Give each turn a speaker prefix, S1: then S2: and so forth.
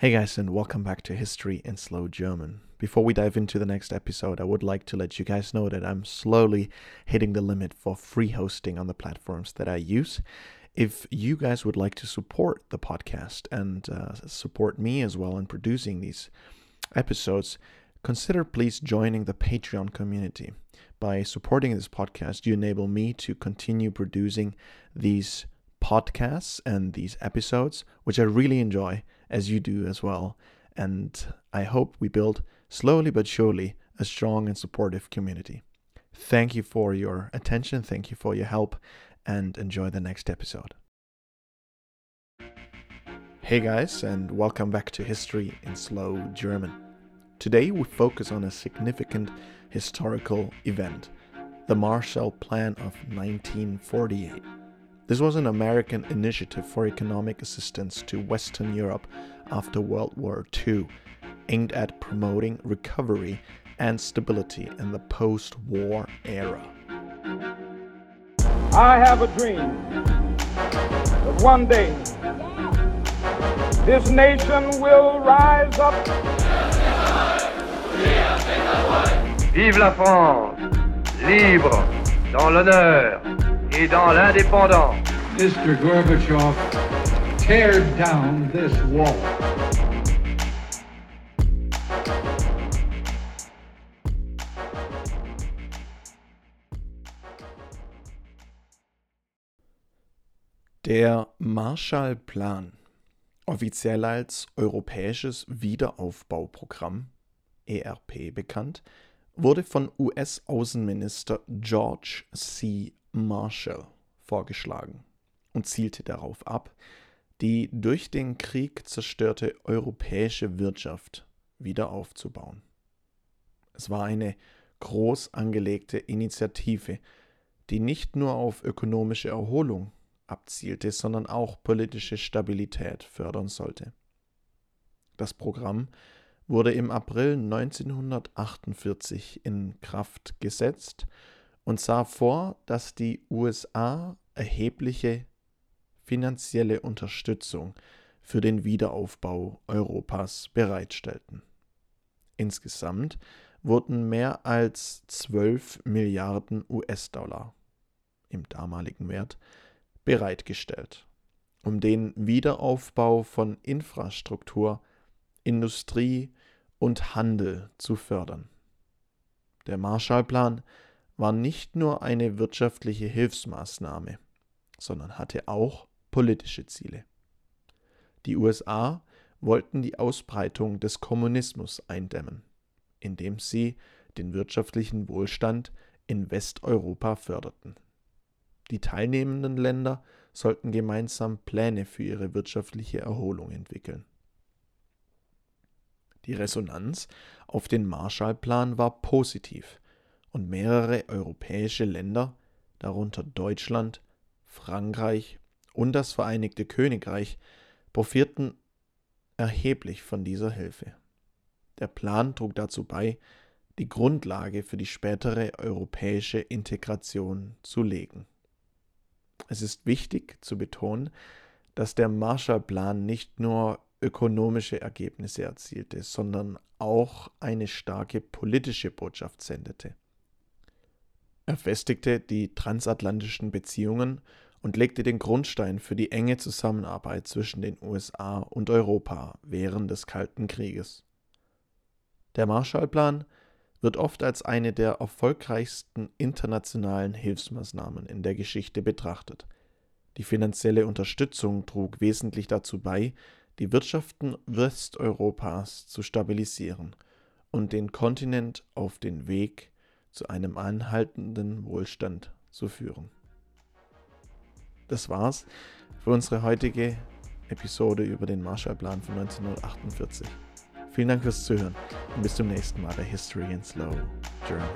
S1: Hey guys, and welcome back to History in Slow German. Before we dive into the next episode, I would like to let you guys know that I'm slowly hitting the limit for free hosting on the platforms that I use. If you guys would like to support the podcast and uh, support me as well in producing these episodes, consider please joining the Patreon community. By supporting this podcast, you enable me to continue producing these podcasts and these episodes, which I really enjoy, as you do as well. And I hope we build slowly but surely a strong and supportive community. Thank you for your attention, thank you for your help, and enjoy the next episode. Hey guys, and welcome back to History in Slow German. Today we focus on a significant historical event the Marshall Plan of 1948. This was an American initiative for economic assistance to Western Europe after World War II, aimed at promoting recovery and stability in the post war era.
S2: I have a dream that one day this nation will rise up.
S3: Vive la France, libre, dans l'honneur et dans l'indépendance.
S4: Mr. Gorbachev, tear down this wall.
S1: Der Marshallplan, offiziell als Europäisches Wiederaufbauprogramm ERP bekannt, wurde von US-Außenminister George C. Marshall vorgeschlagen und zielte darauf ab, die durch den Krieg zerstörte europäische Wirtschaft wieder aufzubauen. Es war eine groß angelegte Initiative, die nicht nur auf ökonomische Erholung abzielte, sondern auch politische Stabilität fördern sollte. Das Programm wurde im April 1948 in Kraft gesetzt und sah vor, dass die USA erhebliche finanzielle Unterstützung für den Wiederaufbau Europas bereitstellten. Insgesamt wurden mehr als 12 Milliarden US-Dollar im damaligen Wert bereitgestellt, um den Wiederaufbau von Infrastruktur, Industrie und Handel zu fördern. Der Marshallplan war nicht nur eine wirtschaftliche Hilfsmaßnahme, sondern hatte auch politische Ziele. Die USA wollten die Ausbreitung des Kommunismus eindämmen, indem sie den wirtschaftlichen Wohlstand in Westeuropa förderten. Die teilnehmenden Länder sollten gemeinsam Pläne für ihre wirtschaftliche Erholung entwickeln. Die Resonanz auf den Marshallplan war positiv und mehrere europäische Länder, darunter Deutschland, Frankreich und das Vereinigte Königreich, profitierten erheblich von dieser Hilfe. Der Plan trug dazu bei, die Grundlage für die spätere europäische Integration zu legen. Es ist wichtig zu betonen, dass der Marshallplan nicht nur ökonomische Ergebnisse erzielte, sondern auch eine starke politische Botschaft sendete. Er festigte die transatlantischen Beziehungen und legte den Grundstein für die enge Zusammenarbeit zwischen den USA und Europa während des Kalten Krieges. Der Marshallplan wird oft als eine der erfolgreichsten internationalen Hilfsmaßnahmen in der Geschichte betrachtet. Die finanzielle Unterstützung trug wesentlich dazu bei, die Wirtschaften Westeuropas zu stabilisieren und den Kontinent auf den Weg zu einem anhaltenden Wohlstand zu führen. Das war's für unsere heutige Episode über den Marshallplan von 1948. Vielen Dank fürs Zuhören und bis zum nächsten Mal bei History in Slow German.